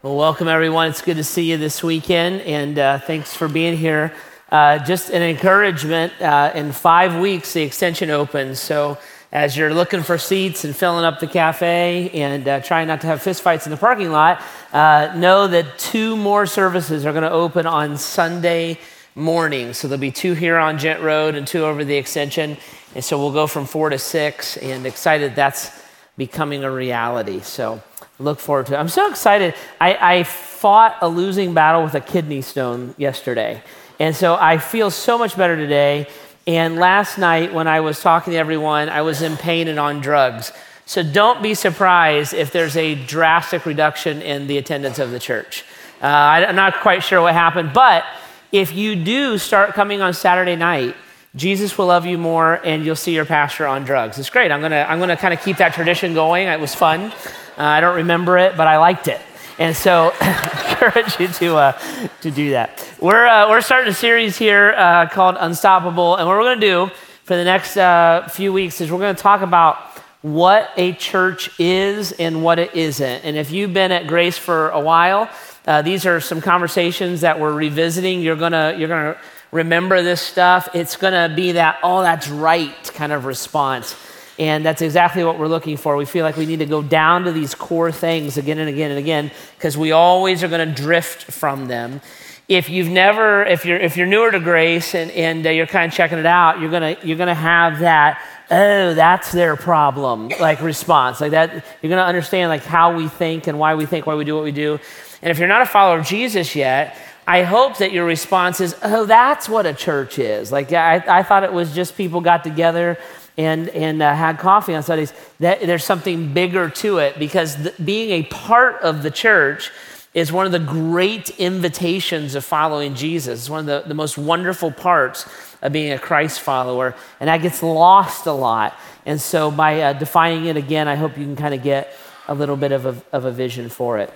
Well, welcome everyone. It's good to see you this weekend, and uh, thanks for being here. Uh, just an encouragement uh, in five weeks, the extension opens. So, as you're looking for seats and filling up the cafe and uh, trying not to have fistfights in the parking lot, uh, know that two more services are going to open on Sunday morning. So, there'll be two here on Gent Road and two over the extension. And so, we'll go from four to six, and excited that's becoming a reality. So, look forward to it. I'm so excited. I, I fought a losing battle with a kidney stone yesterday. And so I feel so much better today. And last night, when I was talking to everyone, I was in pain and on drugs. So don't be surprised if there's a drastic reduction in the attendance of the church. Uh, I'm not quite sure what happened, but if you do start coming on Saturday night, Jesus will love you more and you'll see your pastor on drugs. It's great. I'm going to I'm going to kind of keep that tradition going. It was fun. Uh, I don't remember it, but I liked it. And so, I encourage you to, uh, to do that. We're, uh, we're starting a series here uh, called Unstoppable. And what we're going to do for the next uh, few weeks is we're going to talk about what a church is and what it isn't. And if you've been at Grace for a while, uh, these are some conversations that we're revisiting. You're going to, you're to remember this stuff. It's going to be that, oh, that's right kind of response. And that's exactly what we're looking for. We feel like we need to go down to these core things again and again and again because we always are going to drift from them. If you've never, if you're, if you're newer to grace and, and uh, you're kind of checking it out, you're going to, you're going to have that, oh, that's their problem, like response. Like that, you're going to understand like how we think and why we think, why we do what we do. And if you're not a follower of Jesus yet, I hope that your response is, oh, that's what a church is. Like, I, I thought it was just people got together and, and uh, had coffee on Sundays, that, there's something bigger to it because being a part of the church is one of the great invitations of following Jesus. It's one of the, the most wonderful parts of being a Christ follower, and that gets lost a lot. And so, by uh, defining it again, I hope you can kind of get a little bit of a, of a vision for it.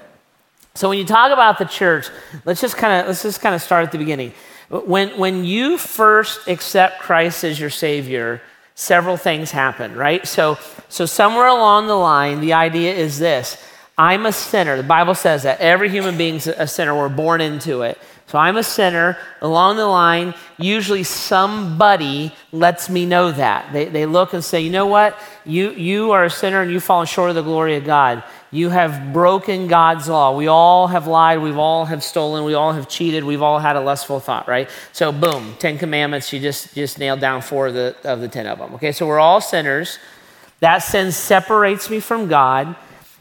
So, when you talk about the church, let's just kind of let's just kind of start at the beginning. When when you first accept Christ as your Savior, several things happen, right? So, so somewhere along the line, the idea is this I'm a sinner. The Bible says that every human being's a sinner. We're born into it. So I'm a sinner. Along the line, usually somebody lets me know that. They, they look and say, you know what? You, you are a sinner and you've fallen short of the glory of God. You have broken God's law. We all have lied. We've all have stolen. We all have cheated. We've all had a lustful thought, right? So, boom, Ten Commandments. You just just nailed down four of the of the ten of them. Okay, so we're all sinners. That sin separates me from God.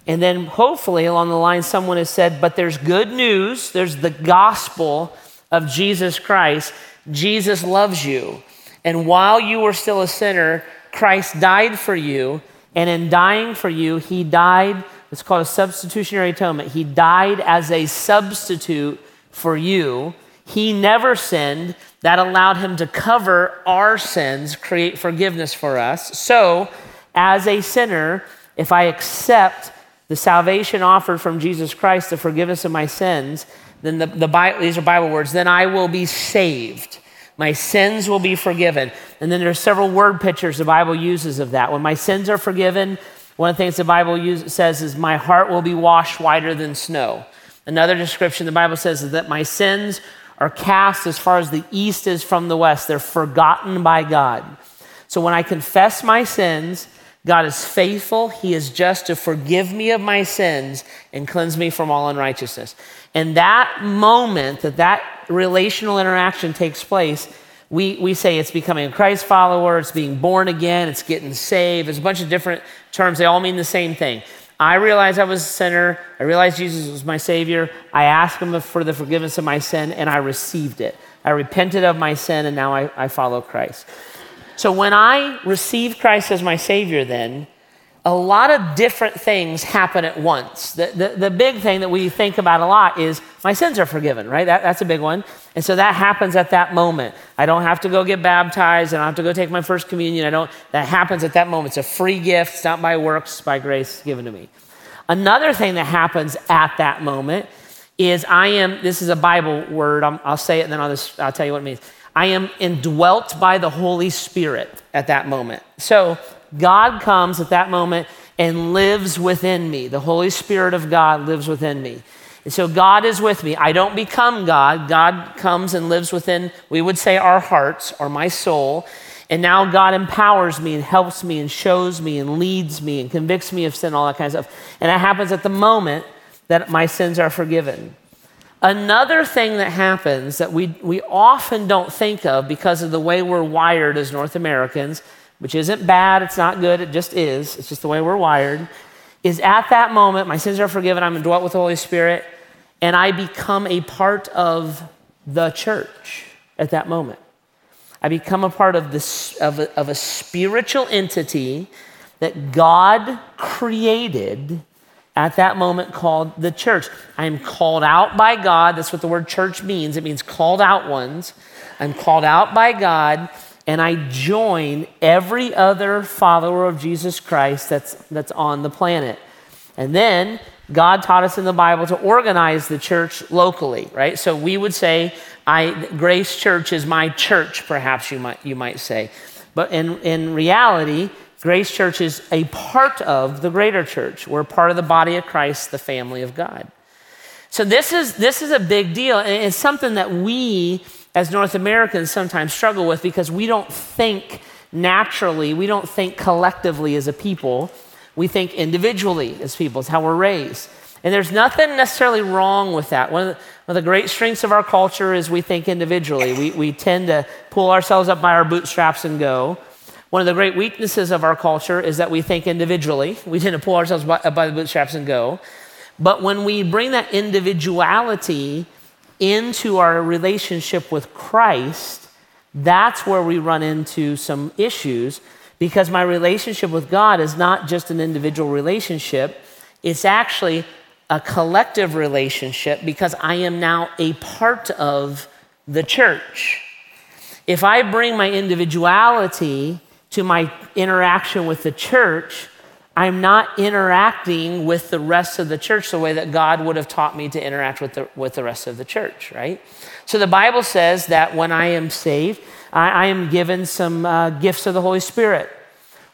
And then hopefully along the line, someone has said, but there's good news. There's the gospel of Jesus Christ. Jesus loves you. And while you were still a sinner, Christ died for you. And in dying for you, he died it's called a substitutionary atonement. He died as a substitute for you. He never sinned. That allowed him to cover our sins, create forgiveness for us. So, as a sinner, if I accept the salvation offered from Jesus Christ, the forgiveness of my sins, then the, the Bible, these are Bible words, then I will be saved. My sins will be forgiven. And then there's several word pictures the Bible uses of that. When my sins are forgiven, one of the things the Bible use, says is, My heart will be washed whiter than snow. Another description the Bible says is that my sins are cast as far as the east is from the west. They're forgotten by God. So when I confess my sins, God is faithful. He is just to forgive me of my sins and cleanse me from all unrighteousness. And that moment that that relational interaction takes place, we, we say it's becoming a Christ follower, it's being born again, it's getting saved. There's a bunch of different terms, they all mean the same thing. I realized I was a sinner. I realized Jesus was my Savior. I asked Him for the forgiveness of my sin, and I received it. I repented of my sin, and now I, I follow Christ. So when I received Christ as my Savior, then, a lot of different things happen at once. The, the, the, big thing that we think about a lot is my sins are forgiven, right? That, that's a big one. And so that happens at that moment. I don't have to go get baptized. I don't have to go take my first communion. I don't, that happens at that moment. It's a free gift. It's not by works, by grace given to me. Another thing that happens at that moment is I am, this is a Bible word. i will say it and then I'll, just, I'll tell you what it means. I am indwelt by the Holy Spirit at that moment. So God comes at that moment and lives within me. The Holy Spirit of God lives within me. And so God is with me. I don't become God. God comes and lives within, we would say, our hearts or my soul. And now God empowers me and helps me and shows me and leads me and convicts me of sin, all that kind of stuff. And that happens at the moment that my sins are forgiven. Another thing that happens that we, we often don't think of because of the way we're wired as North Americans, which isn't bad, it's not good, it just is, it's just the way we're wired, is at that moment, my sins are forgiven, I'm indwelt with the Holy Spirit, and I become a part of the church at that moment. I become a part of, this, of, a, of a spiritual entity that God created at that moment called the church. I am called out by God. That's what the word church means. It means called out ones. I'm called out by God, and I join every other follower of Jesus Christ that's, that's on the planet. And then God taught us in the Bible to organize the church locally, right? So we would say, I, Grace Church is my church, perhaps you might, you might say. But in, in reality, Grace Church is a part of the greater church. We're part of the body of Christ, the family of God. So this is, this is a big deal. And it's something that we as North Americans sometimes struggle with because we don't think naturally, we don't think collectively as a people. We think individually as people. It's how we're raised. And there's nothing necessarily wrong with that. One of, the, one of the, great strengths of our culture is we think individually. We, we tend to pull ourselves up by our bootstraps and go. One of the great weaknesses of our culture is that we think individually. We tend to pull ourselves by, by the bootstraps and go. But when we bring that individuality into our relationship with Christ, that's where we run into some issues because my relationship with God is not just an individual relationship, it's actually a collective relationship because I am now a part of the church. If I bring my individuality to my interaction with the church, I'm not interacting with the rest of the church the way that God would have taught me to interact with the, with the rest of the church, right? So the Bible says that when I am saved, I, I am given some uh, gifts of the Holy Spirit.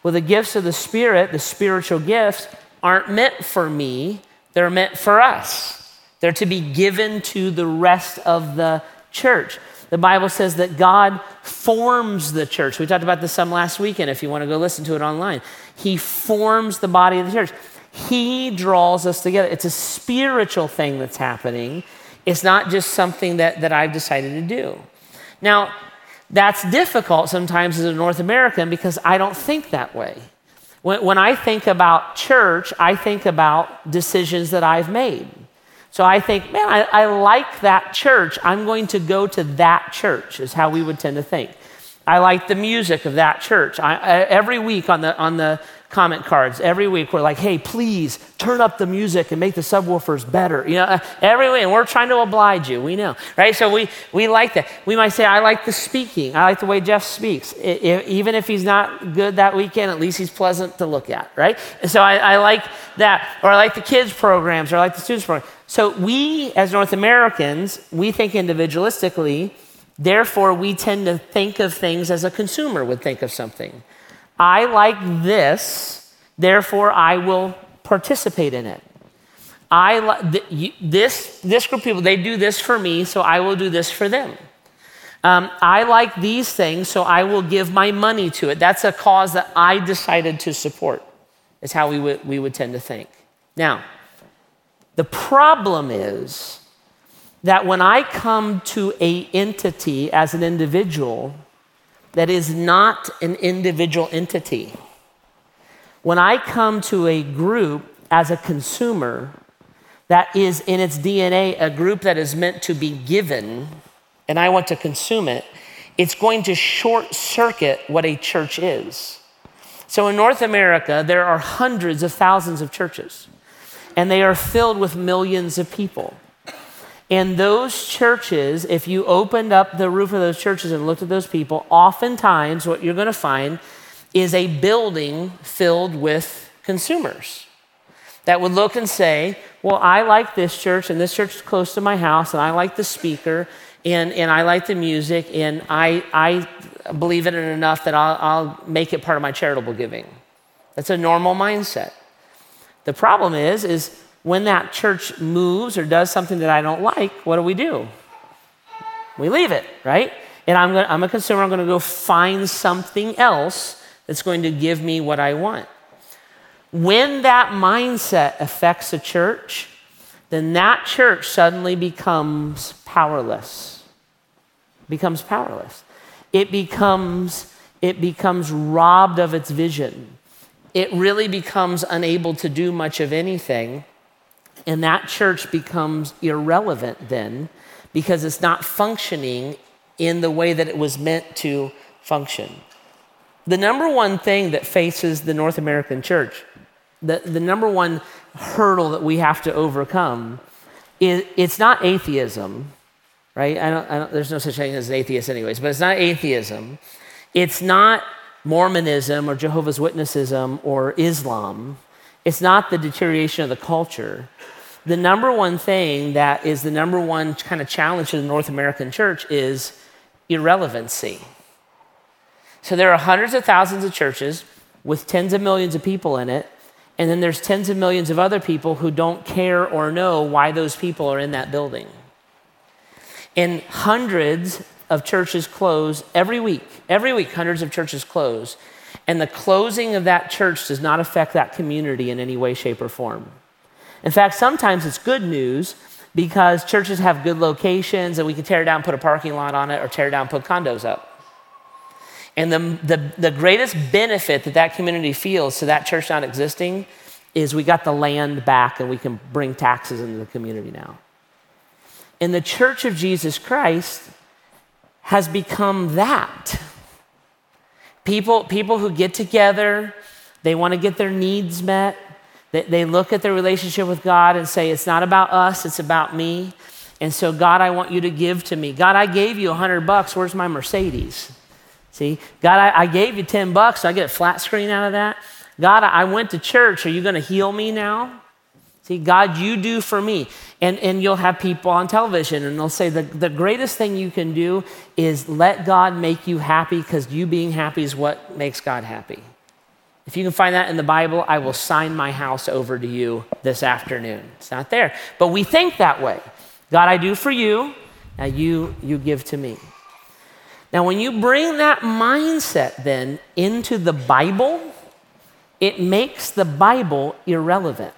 Well, the gifts of the Spirit, the spiritual gifts, aren't meant for me, they're meant for us. They're to be given to the rest of the church. The Bible says that God forms the church. We talked about this some last weekend if you want to go listen to it online. He forms the body of the church. He draws us together. It's a spiritual thing that's happening. It's not just something that, that I've decided to do. Now, that's difficult sometimes as a North American because I don't think that way. When, when I think about church, I think about decisions that I've made. So I think, man, I, I, like that church. I'm going to go to that church, is how we would tend to think. I like the music of that church. I, I, every week on the, on the comment cards, every week we're like, hey, please turn up the music and make the subwoofers better. You know, every week, and we're trying to oblige you, we know, right? So we, we like that. We might say, I like the speaking. I like the way Jeff speaks. even if he's not good that weekend, at least he's pleasant to look at, right? And so I, I like that. Or I like the kids' programs, or I like the students' programs. So we, as North Americans, we think individualistically. Therefore, we tend to think of things as a consumer would think of something. I like this, therefore I will participate in it. I li- this this group of people they do this for me, so I will do this for them. Um, I like these things, so I will give my money to it. That's a cause that I decided to support. Is how we would we would tend to think. Now, the problem is that when I come to a entity as an individual that is not an individual entity, when I come to a group as a consumer that is in its DNA a group that is meant to be given, and I want to consume it, it's going to short circuit what a church is. So in North America, there are hundreds of thousands of churches and they are filled with millions of people. And those churches, if you opened up the roof of those churches and looked at those people, oftentimes what you're going to find is a building filled with consumers that would look and say, Well, I like this church, and this church is close to my house, and I like the speaker, and, and I like the music, and I, I believe in it enough that I'll, I'll make it part of my charitable giving. That's a normal mindset. The problem is, is when that church moves or does something that I don't like, what do we do? We leave it, right? And I'm, gonna, I'm a consumer, I'm going to go find something else that's going to give me what I want. When that mindset affects a church, then that church suddenly becomes powerless. Becomes powerless. It becomes, it becomes robbed of its vision. It really becomes unable to do much of anything. And that church becomes irrelevant then because it's not functioning in the way that it was meant to function. The number one thing that faces the North American church, the, the number one hurdle that we have to overcome, is it's not atheism, right? I don't, I don't, there's no such thing as an atheist, anyways, but it's not atheism. It's not Mormonism or Jehovah's Witnessism or Islam. It's not the deterioration of the culture the number one thing that is the number one kind of challenge to the North American church is irrelevancy. So there are hundreds of thousands of churches with tens of millions of people in it, and then there's tens of millions of other people who don't care or know why those people are in that building. And hundreds of churches close every week. Every week, hundreds of churches close. And the closing of that church does not affect that community in any way, shape, or form. In fact, sometimes it's good news because churches have good locations and we can tear down, put a parking lot on it, or tear down, put condos up. And the, the, the greatest benefit that that community feels to that church not existing is we got the land back and we can bring taxes into the community now. And the church of Jesus Christ has become that. People, people who get together, they want to get their needs met, they, they look at their relationship with God and say, It's not about us, it's about me. And so, God, I want you to give to me. God, I gave you a 100 bucks. Where's my Mercedes? See, God, I, I, gave you 10 bucks. So I get a flat screen out of that. God, I went to church. Are you going to heal me now? See, God, you do for me. And, and you'll have people on television and they'll say the, the greatest thing you can do is let God make you happy because you being happy is what makes God happy. If you can find that in the Bible, I will sign my house over to you this afternoon. It's not there. But we think that way. God, I do for you, now you, you give to me. Now, when you bring that mindset then into the Bible, it makes the Bible irrelevant.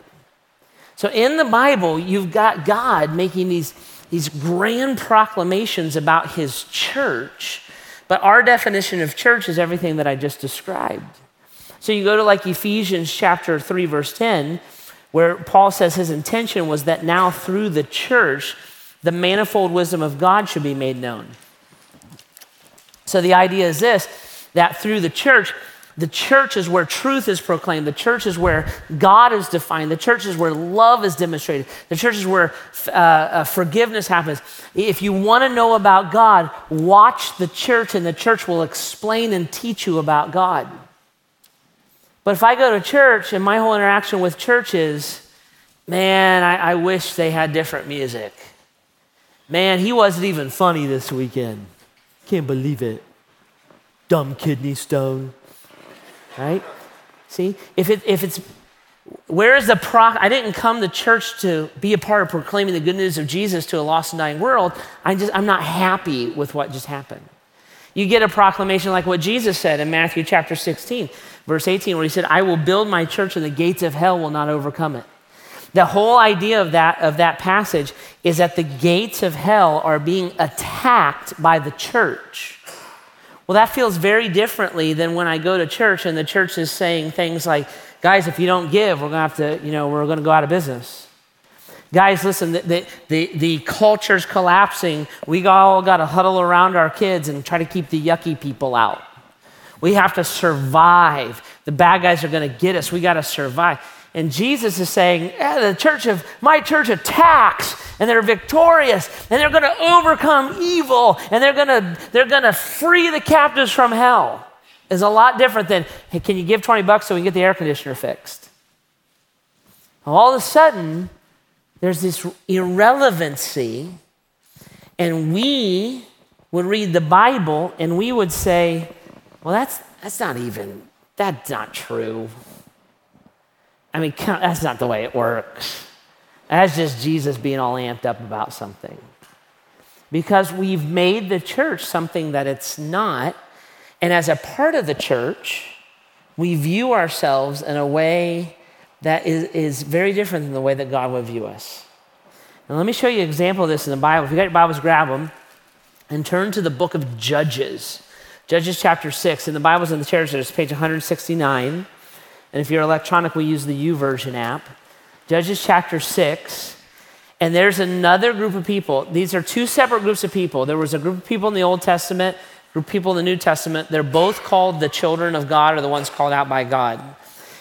So in the Bible, you've got God making these, these grand proclamations about his church, but our definition of church is everything that I just described. So you go to like Ephesians chapter 3, verse 10, where Paul says his intention was that now through the church, the manifold wisdom of God should be made known. So the idea is this that through the church, the church is where truth is proclaimed. The church is where God is defined. The church is where love is demonstrated. The church is where uh, uh, forgiveness happens. If you want to know about God, watch the church, and the church will explain and teach you about God. But if I go to church and my whole interaction with church is, man, I, I wish they had different music. Man, he wasn't even funny this weekend. Can't believe it. Dumb kidney stone. Right? See, if, it, if it's, where is the pro? I didn't come to church to be a part of proclaiming the good news of Jesus to a lost and dying world. I just, I'm not happy with what just happened. You get a proclamation like what Jesus said in Matthew chapter 16 verse 18, where he said, I will build my church and the gates of hell will not overcome it. The whole idea of that, of that passage is that the gates of hell are being attacked by the church. Well, that feels very differently than when I go to church and the church is saying things like, guys, if you don't give, we're going to have to, you know, we're going to go out of business. Guys, listen, the, the, the, the culture's collapsing. We all got to huddle around our kids and try to keep the yucky people out. We have to survive. The bad guys are going to get us. We got to survive. And Jesus is saying, the church of my church attacks and they're victorious and they're going to overcome evil and they're going to they're going to free the captives from hell. Is a lot different than, hey, can you give 20 bucks so we can get the air conditioner fixed? All of a sudden, there's this irrelevancy, and we would read the Bible and we would say, well, that's, that's not even, that's not true. I mean, that's not the way it works. That's just Jesus being all amped up about something. Because we've made the church something that it's not. And as a part of the church, we view ourselves in a way that is, is very different than the way that God would view us. And let me show you an example of this in the Bible. If you got your Bibles, grab them and turn to the book of Judges. Judges chapter 6. In the Bible's in the chairs, there's page 169. And if you're electronic, we use the YouVersion app. Judges chapter 6. And there's another group of people. These are two separate groups of people. There was a group of people in the Old Testament, group of people in the New Testament. They're both called the children of God or the ones called out by God.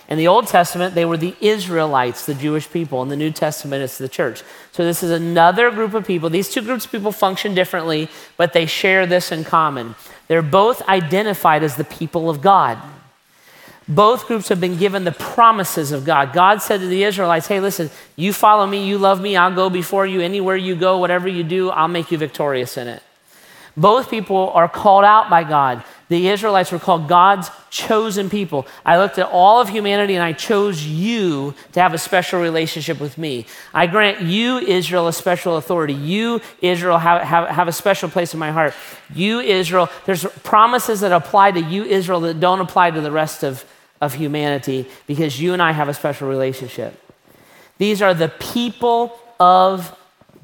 In the Old Testament, they were the Israelites, the Jewish people. In the New Testament, it's the church. So this is another group of people. These two groups of people function differently, but they share this in common. They're both identified as the people of God. Both groups have been given the promises of God. God said to the Israelites, Hey, listen, you follow me, you love me, I'll go before you. Anywhere you go, whatever you do, I'll make you victorious in it. Both people are called out by God. The Israelites were called God's chosen people. I looked at all of humanity and I chose you to have a special relationship with me. I grant you, Israel, a special authority. You, Israel, have, have, have a special place in my heart. You, Israel, there's promises that apply to you, Israel, that don't apply to the rest of of humanity because you and I have a special relationship. These are the people of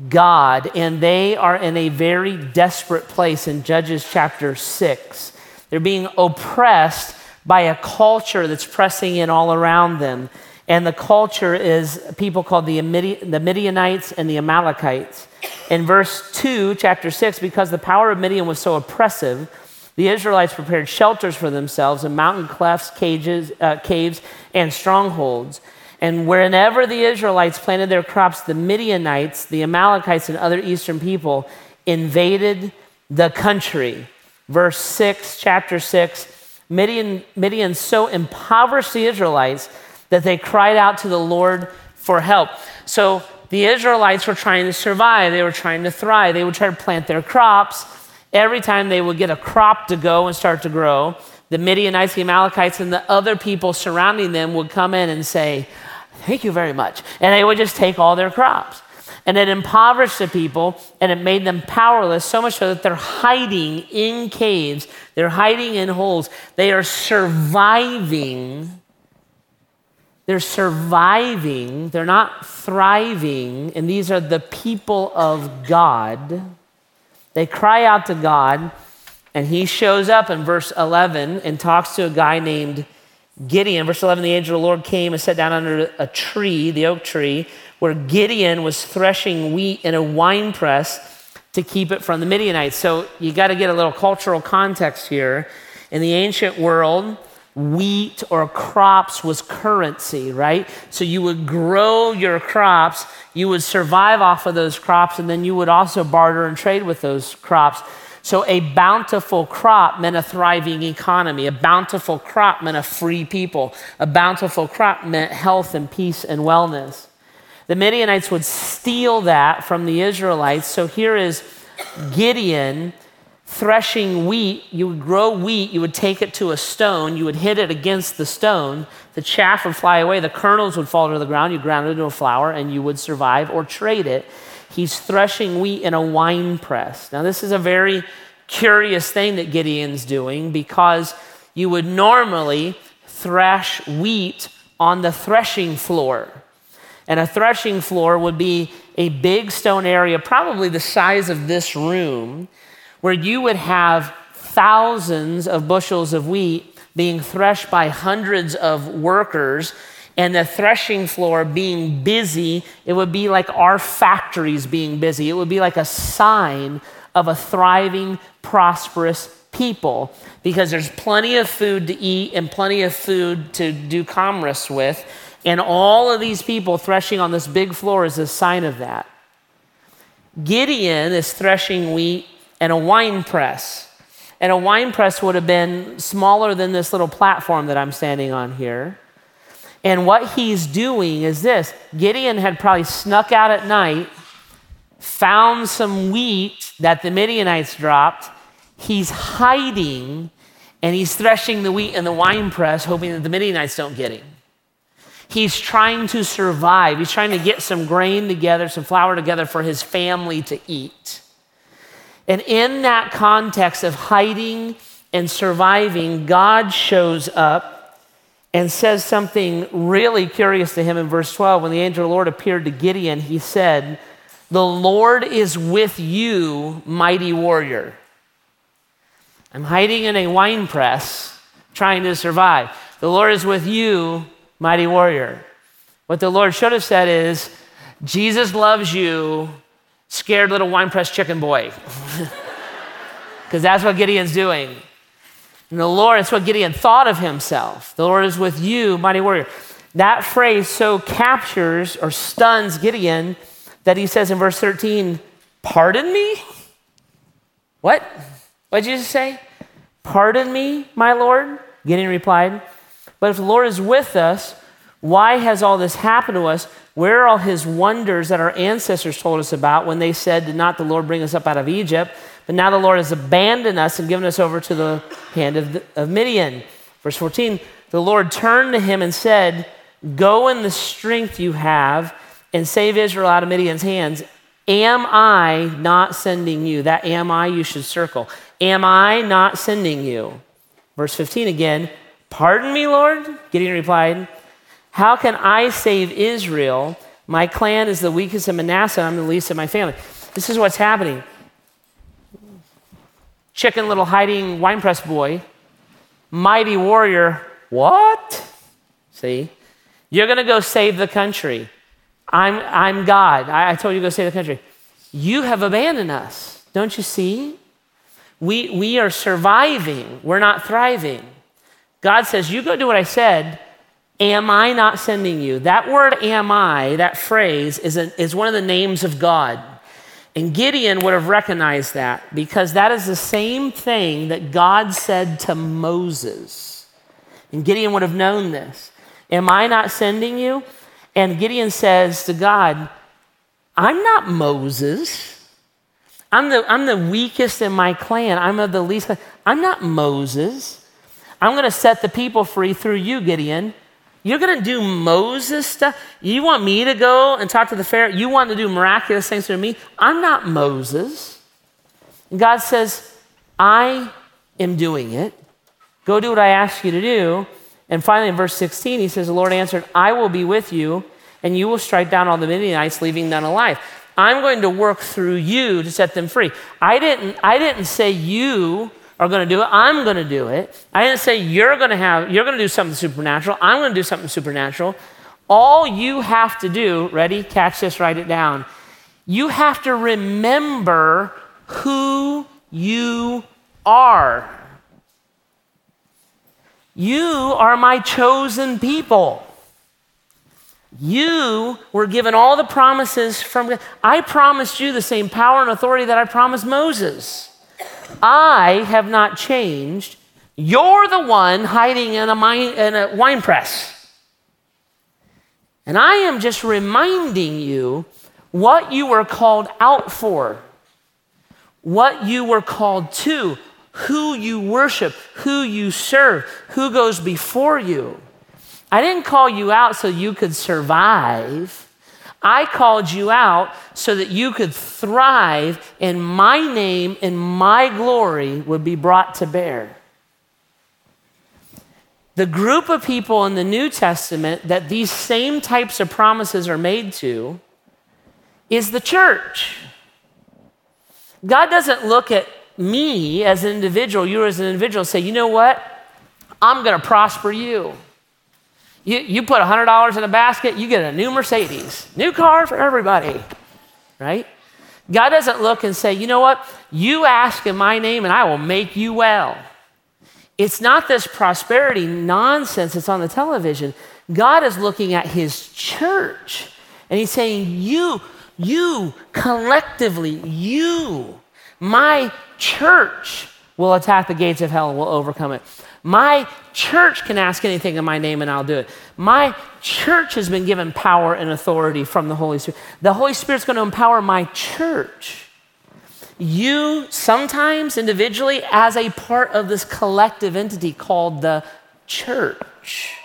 God, and they are in a very desperate place in Judges chapter 6. They're being oppressed by a culture that's pressing in all around them. And the culture is people called the, the Midianites and the Amalekites. In verse 2, chapter 6, because the power of Midian was so oppressive, the Israelites prepared shelters for themselves in mountain clefts, cages, uh, caves, and strongholds. And whenever the Israelites planted their crops, the Midianites, the Amalekites, and other eastern people invaded the country. Verse 6, chapter 6 Midian, Midian so impoverished the Israelites that they cried out to the Lord for help. So the Israelites were trying to survive, they were trying to thrive, they would try to plant their crops every time they would get a crop to go and start to grow, the Midianites, the Amalekites, and the other people surrounding them would come in and say, Thank you very much. And they would just take all their crops. And it impoverished the people and it made them powerless, so much so that they're hiding in caves, they're hiding in holes, they are surviving. They're surviving, they're not thriving, and these are the people of God. They cry out to God, and he shows up in verse 11 and talks to a guy named Gideon. Verse 11 the angel of the Lord came and sat down under a tree, the oak tree, where Gideon was threshing wheat in a wine press to keep it from the Midianites. So you got to get a little cultural context here. In the ancient world, wheat or crops was currency, right? So you would grow your crops, you would survive off of those crops, and then you would also barter and trade with those crops. So a bountiful crop meant a thriving economy. A bountiful crop meant a free people. A bountiful crop meant health and peace and wellness. The Midianites would steal that from the Israelites. So here is Gideon threshing wheat, you would grow wheat, you would take it to a stone, you would hit it against the stone, the chaff would fly away, the kernels would fall to the ground, you ground it into a flour, and you would survive or trade it. He's threshing wheat in a wine press. Now, this is a very curious thing that Gideon's doing because you would normally thresh wheat on the threshing floor. And a threshing floor would be a big stone area, probably the size of this room where you would have thousands of bushels of wheat being threshed by hundreds of workers and the threshing floor being busy, it would be like our factories being busy. It would be like a sign of a thriving, prosperous people because there's plenty of food to eat and plenty of food to do commerce with. And all of these people threshing on this big floor is a sign of that. Gideon is threshing wheat and a wine press. And a wine press would have been smaller than this little platform that I'm standing on here. And what he's doing is this Gideon had probably snuck out at night, found some wheat that the Midianites dropped. He's hiding and he's threshing the wheat in the wine press, hoping that the Midianites don't get him. He's trying to survive. He's trying to get some grain together, some flour together for his family to eat. And in that context of hiding and surviving, God shows up and says something really curious to him in verse 12. When the angel of the Lord appeared to Gideon, he said, The Lord is with you, mighty warrior. I'm hiding in a wine press trying to survive. The Lord is with you, mighty warrior. What the Lord should have said is, Jesus loves you, scared little wine press chicken boy. Because that's what Gideon's doing. And the Lord, it's what Gideon thought of himself. The Lord is with you, mighty warrior. That phrase so captures or stuns Gideon that he says in verse 13, Pardon me? What? What did Jesus say? Pardon me, my Lord? Gideon replied, But if the Lord is with us, why has all this happened to us? Where are all his wonders that our ancestors told us about when they said, Did not the Lord bring us up out of Egypt? But now the Lord has abandoned us and given us over to the hand of, the, of Midian. Verse 14 The Lord turned to him and said, Go in the strength you have and save Israel out of Midian's hands. Am I not sending you? That am I you should circle. Am I not sending you? Verse 15 again. Pardon me, Lord? Gideon replied, how can I save Israel? My clan is the weakest of Manasseh, I'm the least of my family. This is what's happening. Chicken little hiding winepress boy, mighty warrior, what? See? You're going to go save the country. I'm, I'm God. I, I told you to go save the country. You have abandoned us. Don't you see? We, we are surviving, we're not thriving. God says, You go do what I said, Am I not sending you? That word am I, that phrase, is, a, is one of the names of God. And Gideon would have recognized that because that is the same thing that God said to Moses. And Gideon would have known this. Am I not sending you? And Gideon says to God, I'm not Moses. I'm the, I'm the weakest in my clan. I'm of the least. I'm not Moses. I'm going to set the people free through you, Gideon. You're going to do Moses stuff? You want me to go and talk to the Pharaoh? You want to do miraculous things for me? I'm not Moses. And God says, I am doing it. Go do what I ask you to do. And finally, in verse 16, he says, The Lord answered, I will be with you, and you will strike down all the Midianites, leaving none alive. I'm going to work through you to set them free. I didn't, I didn't say you are going to do it. I'm going to do it. I didn't say you're going to have, you're going to do something supernatural. I'm going to do something supernatural. All you have to do, ready? Catch this, write it down. You have to remember who you are. You are my chosen people. You were given all the promises from God. I promised you the same power and authority that I promised Moses. I have not changed. You're the one hiding in a, mine, in a wine press. And I am just reminding you what you were called out for, what you were called to, who you worship, who you serve, who goes before you. I didn't call you out so you could survive. I called you out so that you could thrive and my name and my glory would be brought to bear. The group of people in the New Testament that these same types of promises are made to is the church. God doesn't look at me as an individual, you as an individual, say, you know what? I'm going to prosper you. You, you put $100 in a basket, you get a new Mercedes, new car for everybody, right? God doesn't look and say, you know what? You ask in my name and I will make you well. It's not this prosperity nonsense that's on the television. God is looking at his church and he's saying, You, you, collectively, you, my church will attack the gates of hell and will overcome it. My church can ask anything in my name and I'll do it. My church has been given power and authority from the Holy Spirit. The Holy Spirit's going to empower my church. You, sometimes individually, as a part of this collective entity called the church.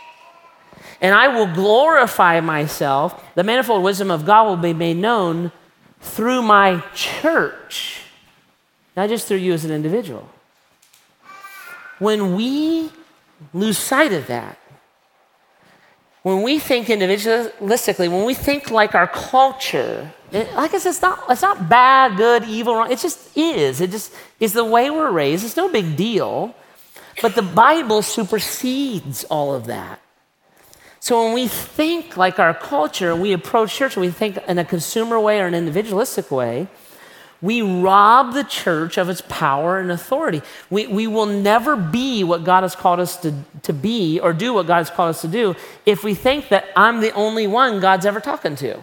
and I will glorify myself. The manifold wisdom of God will be made known through my church, not just through you as an individual. When we lose sight of that, when we think individualistically, when we think like our culture, it, like I said, it's not, it's not bad, good, evil, wrong. It just is. It just is the way we're raised. It's no big deal. But the Bible supersedes all of that. So when we think like our culture, we approach church and we think in a consumer way or an individualistic way, we rob the church of its power and authority. We, we will never be what God has called us to, to be or do what God has called us to do if we think that I'm the only one God's ever talking to.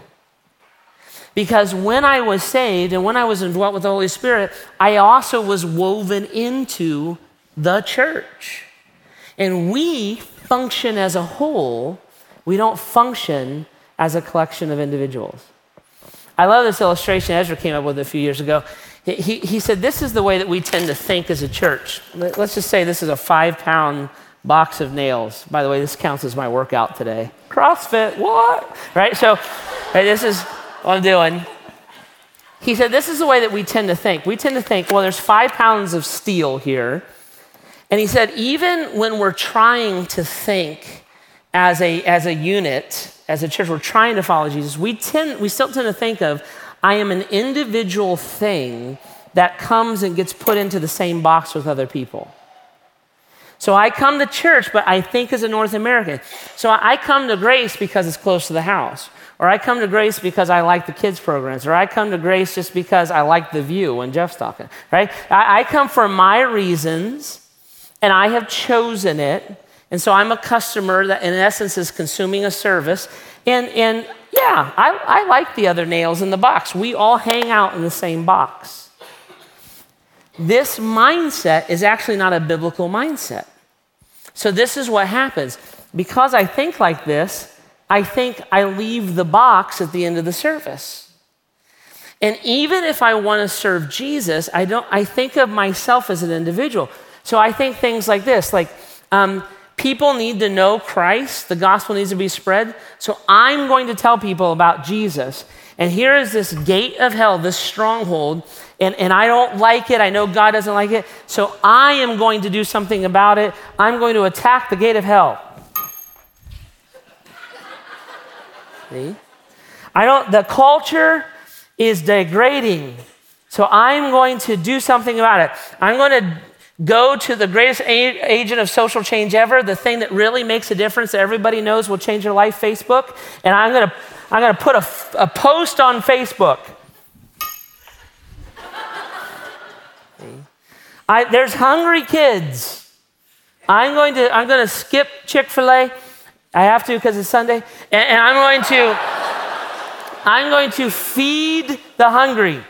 Because when I was saved and when I was indwelt with the Holy Spirit, I also was woven into the church. And we function as a whole, we don't function as a collection of individuals. I love this illustration Ezra came up with a few years ago. He, he said, This is the way that we tend to think as a church. Let's just say this is a five pound box of nails. By the way, this counts as my workout today. CrossFit, what? Right? So, right, this is what I'm doing. He said, This is the way that we tend to think. We tend to think, well, there's five pounds of steel here. And he said, even when we're trying to think as a, as a unit, as a church, we're trying to follow Jesus, we, tend, we still tend to think of, I am an individual thing that comes and gets put into the same box with other people. So I come to church, but I think as a North American. So I come to Grace because it's close to the house. Or I come to Grace because I like the kids' programs. Or I come to Grace just because I like the view when Jeff's talking, right? I, I come for my reasons and I have chosen it. And so I'm a customer that, in essence, is consuming a service. And, and yeah, I, I like the other nails in the box. We all hang out in the same box. This mindset is actually not a biblical mindset. So, this is what happens. Because I think like this, I think I leave the box at the end of the service. And even if I want to serve Jesus, I, don't, I think of myself as an individual. So I think things like this like, um, people need to know Christ, the gospel needs to be spread. So I'm going to tell people about Jesus. And here is this gate of hell, this stronghold, and, and I don't like it. I know God doesn't like it. So I am going to do something about it. I'm going to attack the gate of hell. See? I don't, the culture is degrading. So I'm going to do something about it. I'm going to Go to the greatest agent of social change ever, the thing that really makes a difference that everybody knows will change your life, Facebook. And I'm going to I'm going to put a, post on Facebook. I, there's hungry kids. I'm going to I'm going to skip Chick Fil A. I have to because it's Sunday, and, and I'm going to I'm going to feed the hungry.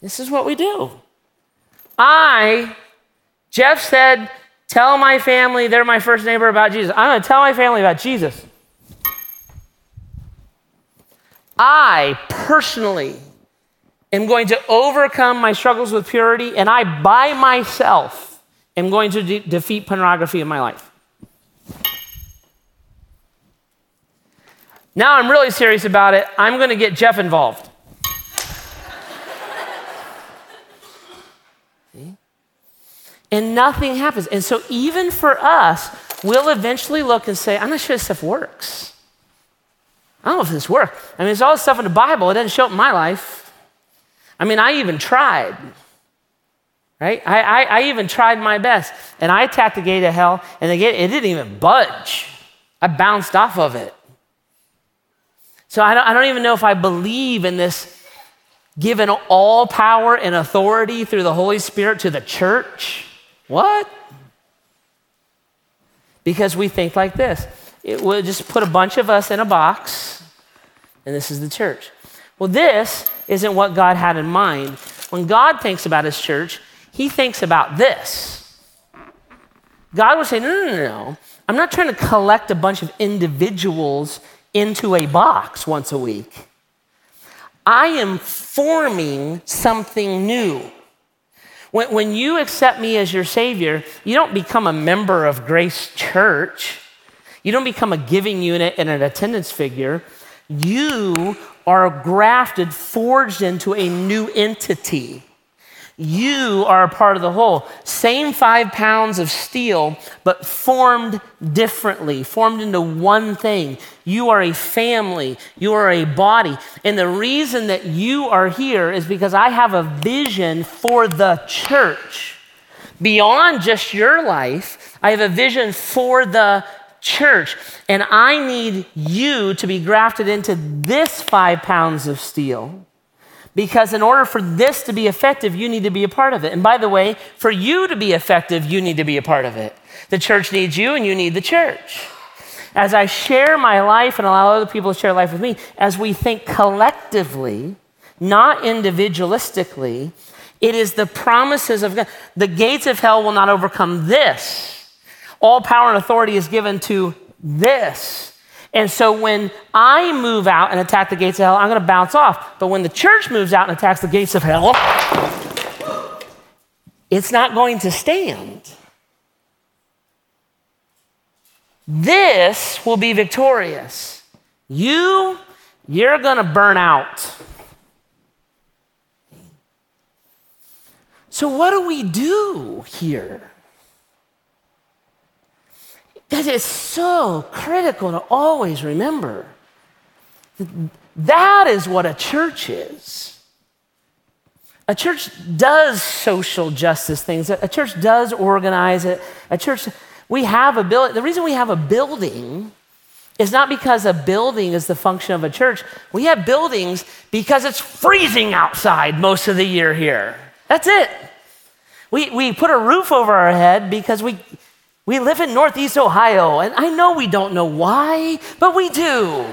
This is what we do. I, Jeff said, tell my family they're my first neighbor about Jesus. I'm going to tell my family about Jesus. I personally am going to overcome my struggles with purity, and I by myself am going to de- defeat pornography in my life. Now I'm really serious about it. I'm going to get Jeff involved. And nothing happens. And so, even for us, we'll eventually look and say, I'm not sure this stuff works. I don't know if this works. I mean, there's all this stuff in the Bible, it doesn't show up in my life. I mean, I even tried, right? I, I, I even tried my best, and I attacked the gate of hell, and the gate, it didn't even budge. I bounced off of it. So I don't, I don't even know if I believe in this given all power and authority through the Holy Spirit to the church. What? Because we think like this it will just put a bunch of us in a box, and this is the church. Well, this isn't what God had in mind. When God thinks about his church, he thinks about this. God would say, no, no, no, no. I'm not trying to collect a bunch of individuals into a box once a week. I am forming something new. When, when you accept me as your Savior, you don't become a member of Grace Church. You don't become a giving unit and an attendance figure. You are grafted, forged into a new entity. You are a part of the whole. Same five pounds of steel, but formed differently, formed into one thing. You are a family, you are a body. And the reason that you are here is because I have a vision for the church. Beyond just your life, I have a vision for the church. And I need you to be grafted into this five pounds of steel because in order for this to be effective, you need to be a part of it. And by the way, for you to be effective, you need to be a part of it. The church needs you, and you need the church. As I share my life and allow other people to share life with me, as we think collectively, not individualistically, it is the promises of God. The gates of hell will not overcome this. All power and authority is given to this. And so when I move out and attack the gates of hell, I'm going to bounce off. But when the church moves out and attacks the gates of hell, it's not going to stand. This will be victorious. You, you're going to burn out. So, what do we do here? That is so critical to always remember. That is what a church is. A church does social justice things. A church does organize it. A church, we have a building. The reason we have a building is not because a building is the function of a church. We have buildings because it's freezing outside most of the year here. That's it. We, we put a roof over our head because we, we live in Northeast Ohio, and I know we don't know why, but we do.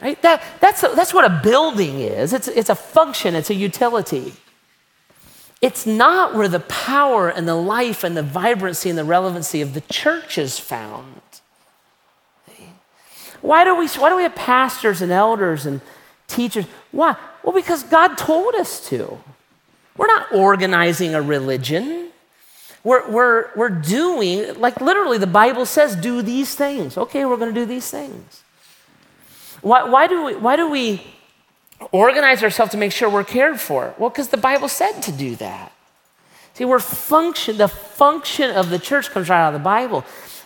Right? That, that's, that's what a building is it's, it's a function, it's a utility. It's not where the power and the life and the vibrancy and the relevancy of the church is found. Why do we, why do we have pastors and elders and teachers? Why? Well, because God told us to. We're not organizing a religion. We're, we're, we're doing, like literally, the Bible says, do these things. Okay, we're going to do these things. Why, why, do we, why do we organize ourselves to make sure we're cared for? Well, because the Bible said to do that. See, we're function, the function of the church comes right out of the Bible.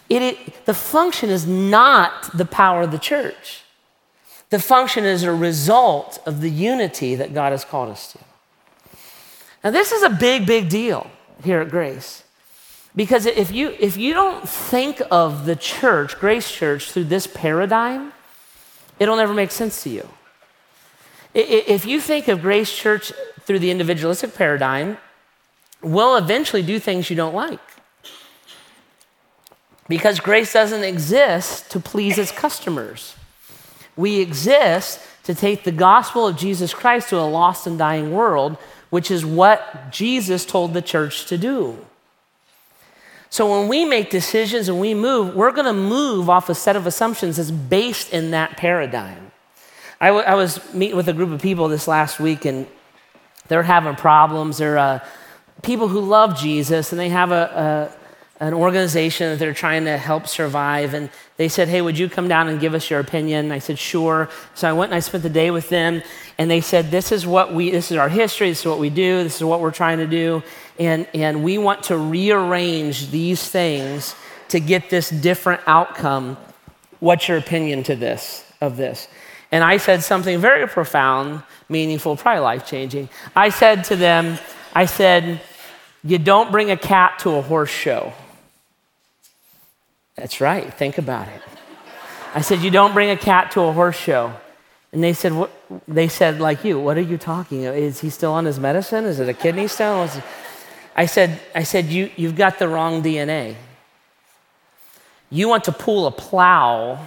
It, it, the function is not the power of the church. The function is a result of the unity that God has called us to. Now, this is a big, big deal here at Grace. Because if you, if you don't think of the church, Grace Church, through this paradigm, it'll never make sense to you. If you think of Grace Church through the individualistic paradigm, we'll eventually do things you don't like. Because grace doesn't exist to please its customers. We exist to take the gospel of Jesus Christ to a lost and dying world, which is what Jesus told the church to do. So when we make decisions and we move, we're going to move off a set of assumptions that's based in that paradigm. I, w- I was meeting with a group of people this last week, and they're having problems. They're uh, people who love Jesus, and they have a, a, an organization that they're trying to help survive. And they said, Hey, would you come down and give us your opinion? And I said, Sure. So I went and I spent the day with them, and they said, This is what we, this is our history, this is what we do, this is what we're trying to do and, and we want to rearrange these things to get this different outcome. What's your opinion to this, of this? And I said something very profound, meaningful, probably life changing. I said to them, I said, You don't bring a cat to a horse show. That's right, think about it. I said, You don't bring a cat to a horse show. And they said, what? They said, like you, what are you talking? Is he still on his medicine? Is it a kidney stone? I said, I said you, you've got the wrong DNA. You want to pull a plow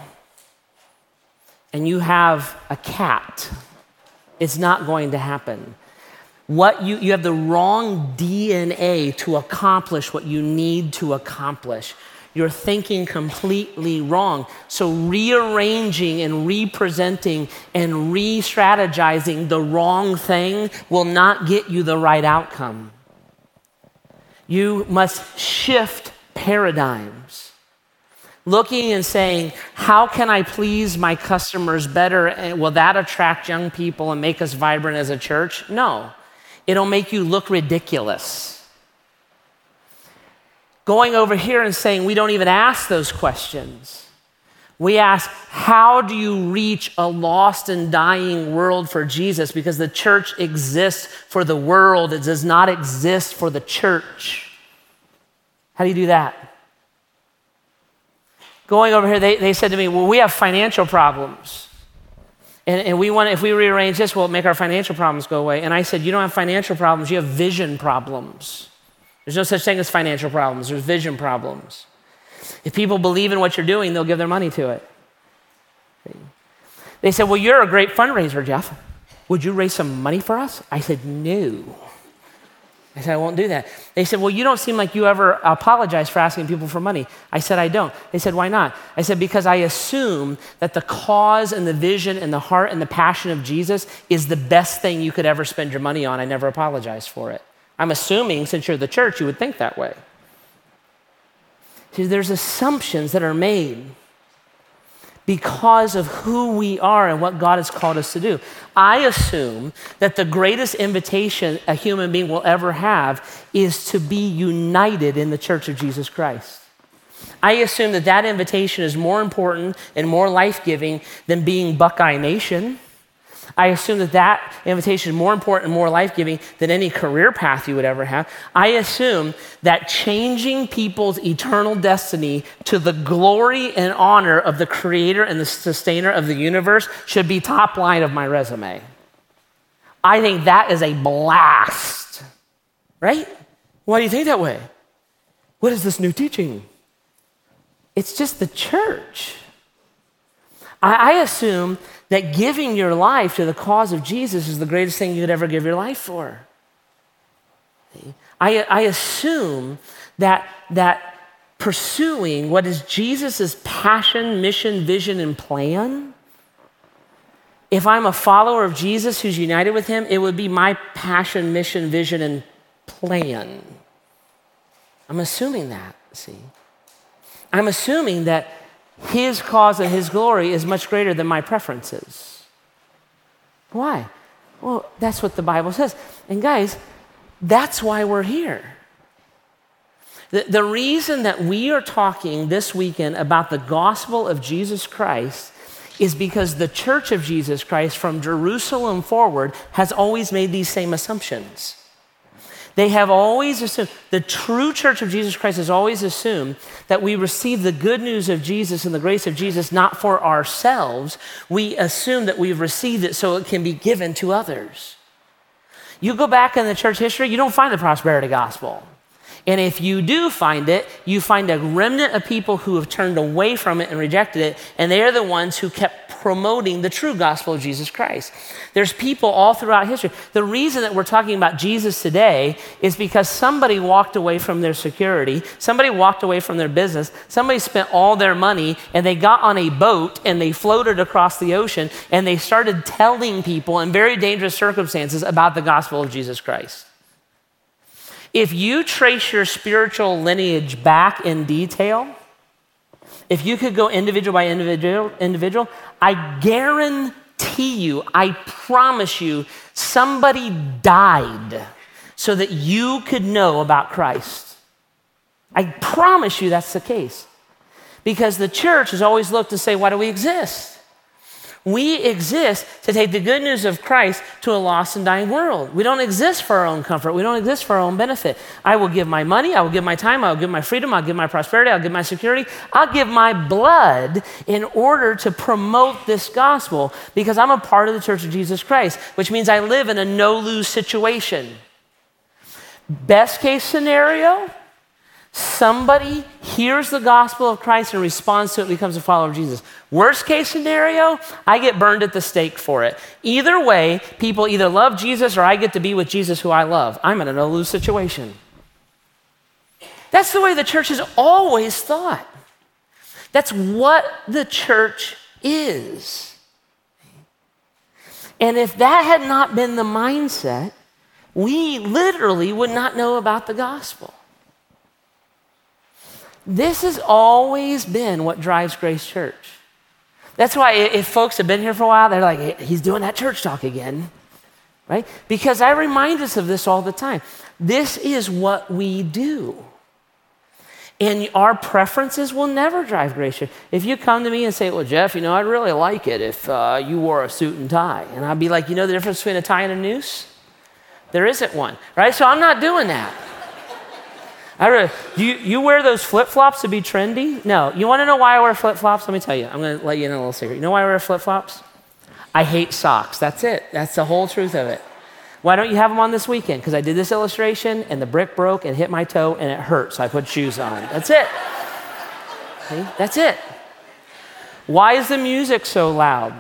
and you have a cat. It's not going to happen. What you, you have the wrong DNA to accomplish what you need to accomplish. You're thinking completely wrong. So, rearranging and representing and re strategizing the wrong thing will not get you the right outcome. You must shift paradigms. Looking and saying, How can I please my customers better? And will that attract young people and make us vibrant as a church? No. It'll make you look ridiculous. Going over here and saying, We don't even ask those questions. We ask, How do you reach a lost and dying world for Jesus? Because the church exists for the world, it does not exist for the church. How do you do that? Going over here, they, they said to me, Well, we have financial problems. And, and we want, if we rearrange this, we'll make our financial problems go away. And I said, You don't have financial problems, you have vision problems. There's no such thing as financial problems, there's vision problems. If people believe in what you're doing, they'll give their money to it. They said, Well, you're a great fundraiser, Jeff. Would you raise some money for us? I said, No. I said, I won't do that. They said, Well, you don't seem like you ever apologize for asking people for money. I said, I don't. They said, Why not? I said, Because I assume that the cause and the vision and the heart and the passion of Jesus is the best thing you could ever spend your money on. I never apologize for it. I'm assuming since you're the church, you would think that way. See, there's assumptions that are made because of who we are and what God has called us to do. I assume that the greatest invitation a human being will ever have is to be united in the church of Jesus Christ. I assume that that invitation is more important and more life giving than being Buckeye Nation I assume that that invitation is more important and more life giving than any career path you would ever have. I assume that changing people's eternal destiny to the glory and honor of the creator and the sustainer of the universe should be top line of my resume. I think that is a blast, right? Why do you think that way? What is this new teaching? It's just the church. I, I assume that giving your life to the cause of Jesus is the greatest thing you could ever give your life for. I, I assume that, that pursuing what is Jesus' passion, mission, vision, and plan, if I'm a follower of Jesus who's united with him, it would be my passion, mission, vision, and plan. I'm assuming that, see. I'm assuming that his cause and his glory is much greater than my preferences. Why? Well, that's what the Bible says. And guys, that's why we're here. The, the reason that we are talking this weekend about the gospel of Jesus Christ is because the church of Jesus Christ from Jerusalem forward has always made these same assumptions. They have always assumed, the true church of Jesus Christ has always assumed that we receive the good news of Jesus and the grace of Jesus not for ourselves. We assume that we've received it so it can be given to others. You go back in the church history, you don't find the prosperity gospel. And if you do find it, you find a remnant of people who have turned away from it and rejected it, and they are the ones who kept promoting the true gospel of Jesus Christ. There's people all throughout history. The reason that we're talking about Jesus today is because somebody walked away from their security, somebody walked away from their business, somebody spent all their money and they got on a boat and they floated across the ocean and they started telling people in very dangerous circumstances about the gospel of Jesus Christ. If you trace your spiritual lineage back in detail, if you could go individual by individual, individual, I guarantee you, I promise you, somebody died so that you could know about Christ. I promise you that's the case. Because the church has always looked to say, why do we exist? We exist to take the good news of Christ to a lost and dying world. We don't exist for our own comfort. We don't exist for our own benefit. I will give my money, I will give my time, I will give my freedom, I'll give my prosperity, I'll give my security, I'll give my blood in order to promote this gospel because I'm a part of the church of Jesus Christ, which means I live in a no lose situation. Best case scenario, Somebody hears the gospel of Christ and responds to it, becomes a follower of Jesus. Worst case scenario, I get burned at the stake for it. Either way, people either love Jesus or I get to be with Jesus who I love. I'm in a no lose situation. That's the way the church has always thought. That's what the church is. And if that had not been the mindset, we literally would not know about the gospel. This has always been what drives Grace Church. That's why if folks have been here for a while, they're like, he's doing that church talk again, right? Because I remind us of this all the time. This is what we do. And our preferences will never drive Grace Church. If you come to me and say, Well, Jeff, you know, I'd really like it if uh, you wore a suit and tie. And I'd be like, You know the difference between a tie and a noose? There isn't one, right? So I'm not doing that. I really, you, you wear those flip flops to be trendy? No. You want to know why I wear flip flops? Let me tell you. I'm going to let you in a little secret. You know why I wear flip flops? I hate socks. That's it. That's the whole truth of it. Why don't you have them on this weekend? Because I did this illustration and the brick broke and hit my toe and it hurt, so I put shoes on. That's it. See? That's it. Why is the music so loud?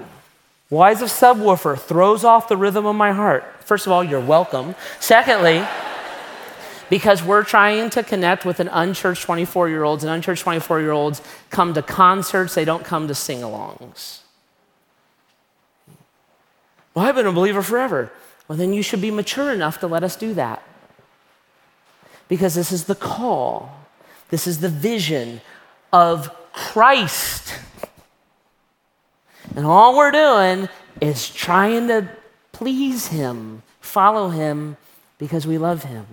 Why is the subwoofer throws off the rhythm of my heart? First of all, you're welcome. Secondly, because we're trying to connect with an unchurched 24 year olds, and unchurched 24 year olds come to concerts, they don't come to sing alongs. Well, I've been a believer forever. Well, then you should be mature enough to let us do that. Because this is the call, this is the vision of Christ. And all we're doing is trying to please Him, follow Him, because we love Him.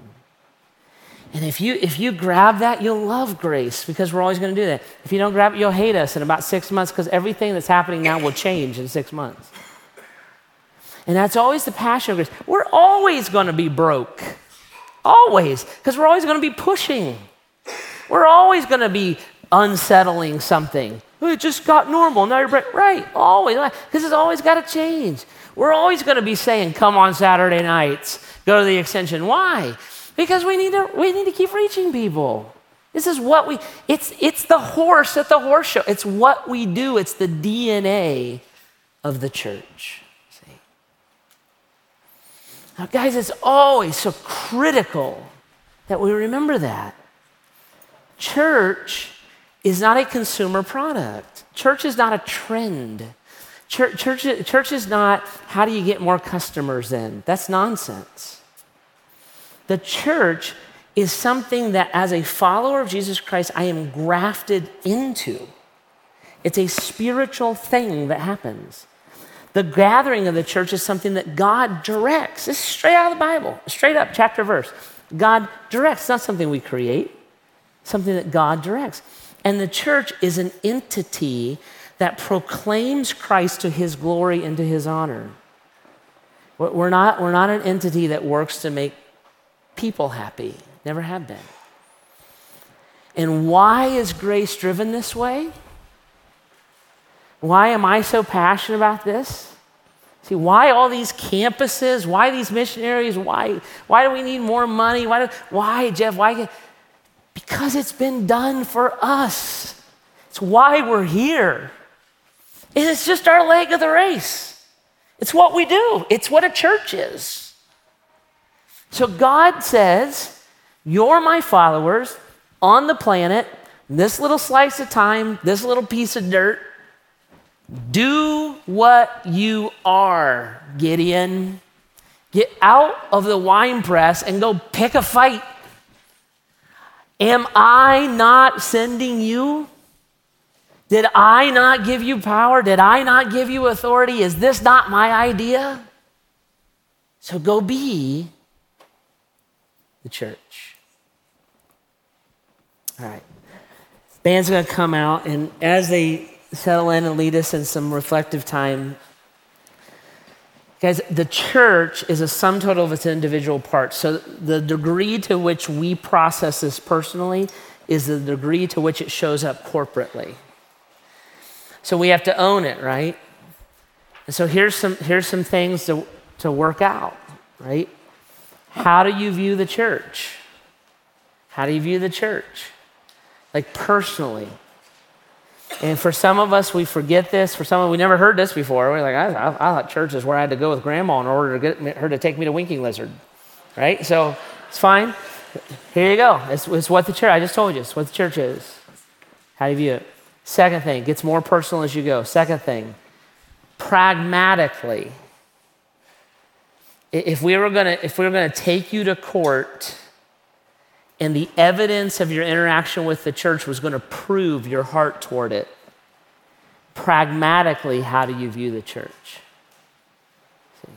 And if you, if you grab that, you'll love grace because we're always going to do that. If you don't grab it, you'll hate us in about six months because everything that's happening now will change in six months. And that's always the passion of grace. We're always going to be broke. Always. Because we're always going to be pushing. We're always going to be unsettling something. Oh, it just got normal. Now you're. Right. Always. Because it's always got to change. We're always going to be saying, come on Saturday nights, go to the extension. Why? Because we need to, we need to keep reaching people. This is what we, it's, it's the horse at the horse show. It's what we do, it's the DNA of the church. See? Now, guys, it's always so critical that we remember that. Church is not a consumer product, church is not a trend. Church, church, church is not how do you get more customers in? That's nonsense. The church is something that, as a follower of Jesus Christ, I am grafted into. It's a spiritual thing that happens. The gathering of the church is something that God directs. This is straight out of the Bible, straight up, chapter verse. God directs. Not something we create, something that God directs. And the church is an entity that proclaims Christ to his glory and to his honor. We're not, we're not an entity that works to make people happy, never have been. And why is grace driven this way? Why am I so passionate about this? See, why all these campuses? Why these missionaries? Why, why do we need more money? Why, do, why Jeff? Why? Because it's been done for us. It's why we're here. And it's just our leg of the race. It's what we do, it's what a church is. So God says, You're my followers on the planet, this little slice of time, this little piece of dirt. Do what you are, Gideon. Get out of the wine press and go pick a fight. Am I not sending you? Did I not give you power? Did I not give you authority? Is this not my idea? So go be the church. All right. Band's going to come out, and as they settle in and lead us in some reflective time. Guys, the church is a sum total of its individual parts. So the degree to which we process this personally is the degree to which it shows up corporately. So we have to own it, right? And so here's some, here's some things to, to work out, right? How do you view the church? How do you view the church? Like personally. And for some of us, we forget this. For some of us, we never heard this before. We're like, I, I, I thought church is where I had to go with grandma in order to get her to take me to Winking Lizard, right? So it's fine. Here you go. It's, it's what the church, I just told you, it's what the church is. How do you view it? Second thing, gets more personal as you go. Second thing, pragmatically, if we were gonna, if we were gonna take you to court And the evidence of your interaction with the church was going to prove your heart toward it. Pragmatically, how do you view the church? See?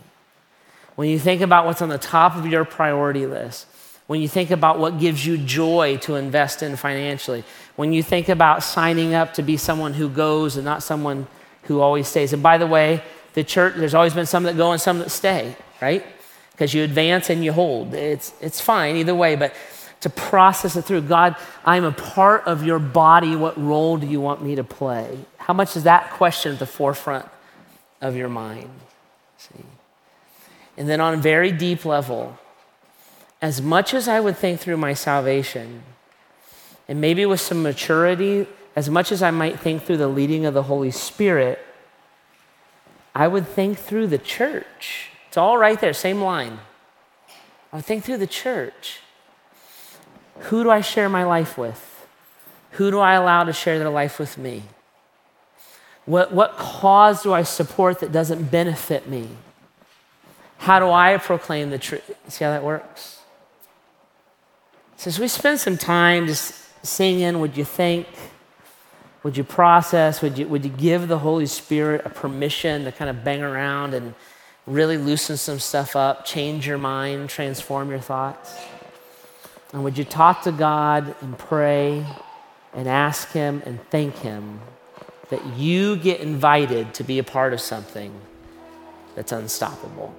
When you think about what's on the top of your priority list, when you think about what gives you joy to invest in financially, when you think about signing up to be someone who goes and not someone who always stays. And by the way, the church, there's always been some that go and some that stay, right? Because you advance and you hold. It's, it's fine either way, but to process it through God, I'm a part of your body. What role do you want me to play? How much is that question at the forefront of your mind? See? And then on a very deep level, as much as I would think through my salvation, and maybe with some maturity, as much as I might think through the leading of the Holy Spirit, I would think through the church. It's all right there, same line. I think through the church. Who do I share my life with? Who do I allow to share their life with me? What, what cause do I support that doesn't benefit me? How do I proclaim the truth? See how that works? So as we spend some time just singing, would you think? Would you process? Would you, would you give the Holy Spirit a permission to kind of bang around and really loosen some stuff up, change your mind, transform your thoughts? And would you talk to God and pray and ask Him and thank Him that you get invited to be a part of something that's unstoppable?